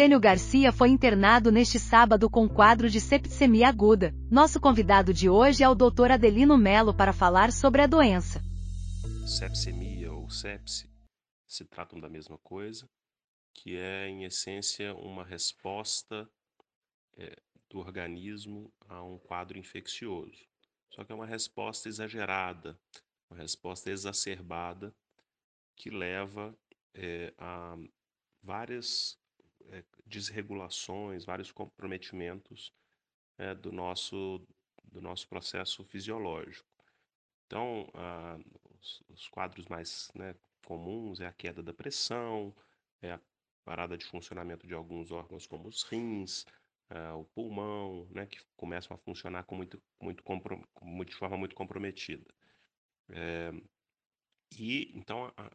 Estênio Garcia foi internado neste sábado com quadro de septicemia aguda. Nosso convidado de hoje é o Dr. Adelino Melo para falar sobre a doença. Sepsemia ou sepse se tratam da mesma coisa, que é, em essência, uma resposta é, do organismo a um quadro infeccioso. Só que é uma resposta exagerada, uma resposta exacerbada que leva é, a várias é, desregulações, vários comprometimentos é, do, nosso, do nosso processo fisiológico. Então, ah, os, os, quadros mais né, comuns é a queda da pressão, é a parada de funcionamento de alguns órgãos como os rins, é, o pulmão, né, que começam a funcionar com muito, muito de forma muito comprometida. É, e então a,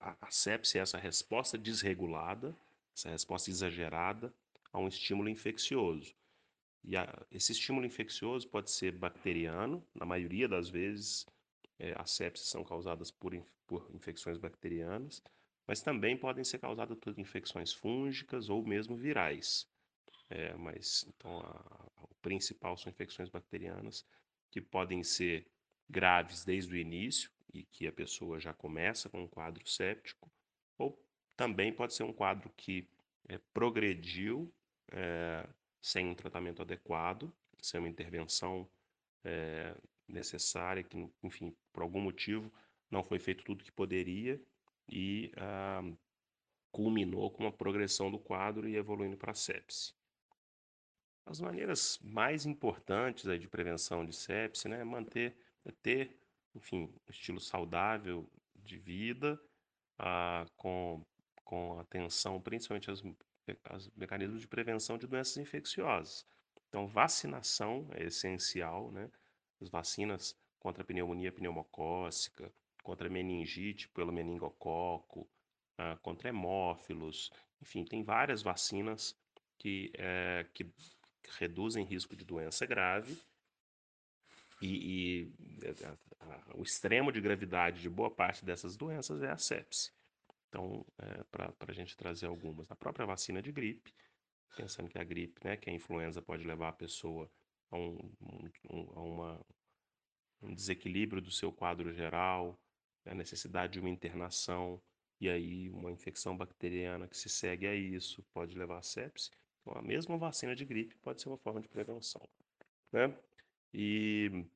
a, a sepse é essa resposta desregulada, essa resposta exagerada a um estímulo infeccioso. E a, esse estímulo infeccioso pode ser bacteriano, na maioria das vezes é, as sepses são causadas por, por infecções bacterianas, mas também podem ser causadas por infecções fúngicas ou mesmo virais. É, mas então a, a, o principal são infecções bacterianas que podem ser graves desde o início e que a pessoa já começa com um quadro séptico, ou também pode ser um quadro que é, progrediu é, sem um tratamento adequado, sem uma intervenção é, necessária, que, enfim, por algum motivo não foi feito tudo que poderia e ah, culminou com uma progressão do quadro e evoluindo para a sepse. As maneiras mais importantes aí de prevenção de sepse né, é manter, é ter enfim, um estilo saudável de vida, ah, com, com atenção principalmente aos, aos mecanismos de prevenção de doenças infecciosas. Então, vacinação é essencial, né? As vacinas contra a pneumonia pneumocócica, contra a meningite pelo meningococo, ah, contra hemófilos, enfim, tem várias vacinas que, é, que reduzem risco de doença grave e, e a, a, o extremo de gravidade de boa parte dessas doenças é a sepse. Então, é, para a gente trazer algumas, a própria vacina de gripe, pensando que a gripe, né, que a influenza pode levar a pessoa a um, um, a uma, um desequilíbrio do seu quadro geral, a necessidade de uma internação, e aí uma infecção bacteriana que se segue a isso pode levar a sepse. Então, a mesma vacina de gripe pode ser uma forma de prevenção. Né? E,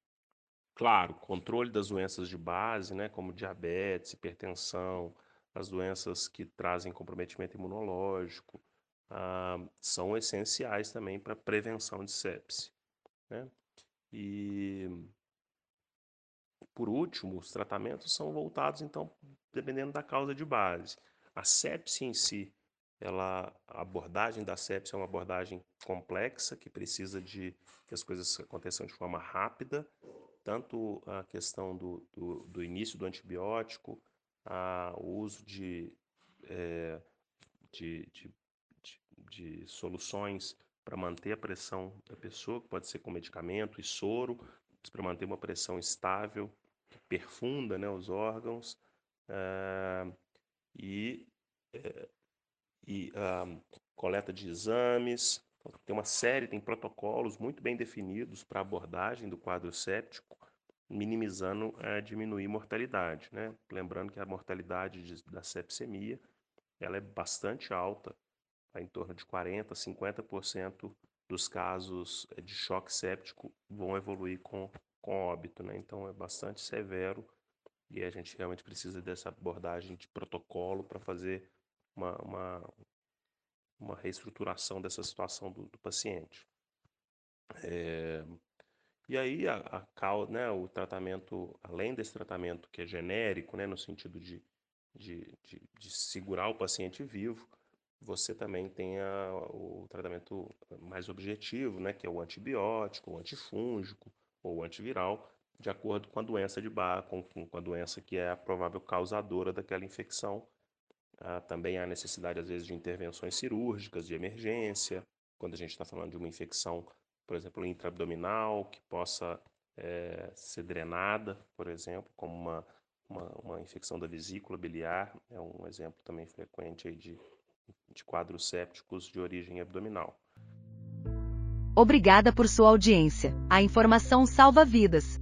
claro, controle das doenças de base, né, como diabetes, hipertensão, as doenças que trazem comprometimento imunológico, ah, são essenciais também para prevenção de sepse. Né? E, por último, os tratamentos são voltados, então, dependendo da causa de base. A sepse em si ela, a abordagem da sepsia é uma abordagem complexa que precisa de que as coisas aconteçam de forma rápida, tanto a questão do, do, do início do antibiótico, a, o uso de, é, de, de, de, de soluções para manter a pressão da pessoa, que pode ser com medicamento e soro, para manter uma pressão estável, perfunda né, os órgãos, é, e é, e uh, coleta de exames. Tem uma série, tem protocolos muito bem definidos para abordagem do quadro séptico, minimizando, uh, diminuir mortalidade. Né? Lembrando que a mortalidade de, da sepsemia ela é bastante alta, tá? em torno de 40%, 50% dos casos eh, de choque séptico vão evoluir com, com óbito. Né? Então é bastante severo e a gente realmente precisa dessa abordagem de protocolo para fazer uma, uma, uma reestruturação dessa situação do, do paciente. É, e aí, a, a, né, o tratamento, além desse tratamento que é genérico, né, no sentido de, de, de, de segurar o paciente vivo, você também tem a, o tratamento mais objetivo, né, que é o antibiótico, o antifúngico ou o antiviral, de acordo com a doença de Bar, com, com a doença que é a provável causadora daquela infecção. Ah, também há necessidade, às vezes, de intervenções cirúrgicas de emergência, quando a gente está falando de uma infecção, por exemplo, intraabdominal, que possa é, ser drenada, por exemplo, como uma, uma, uma, infecção da vesícula biliar, é um exemplo também frequente de de quadros sépticos de origem abdominal. Obrigada por sua audiência. A informação salva vidas.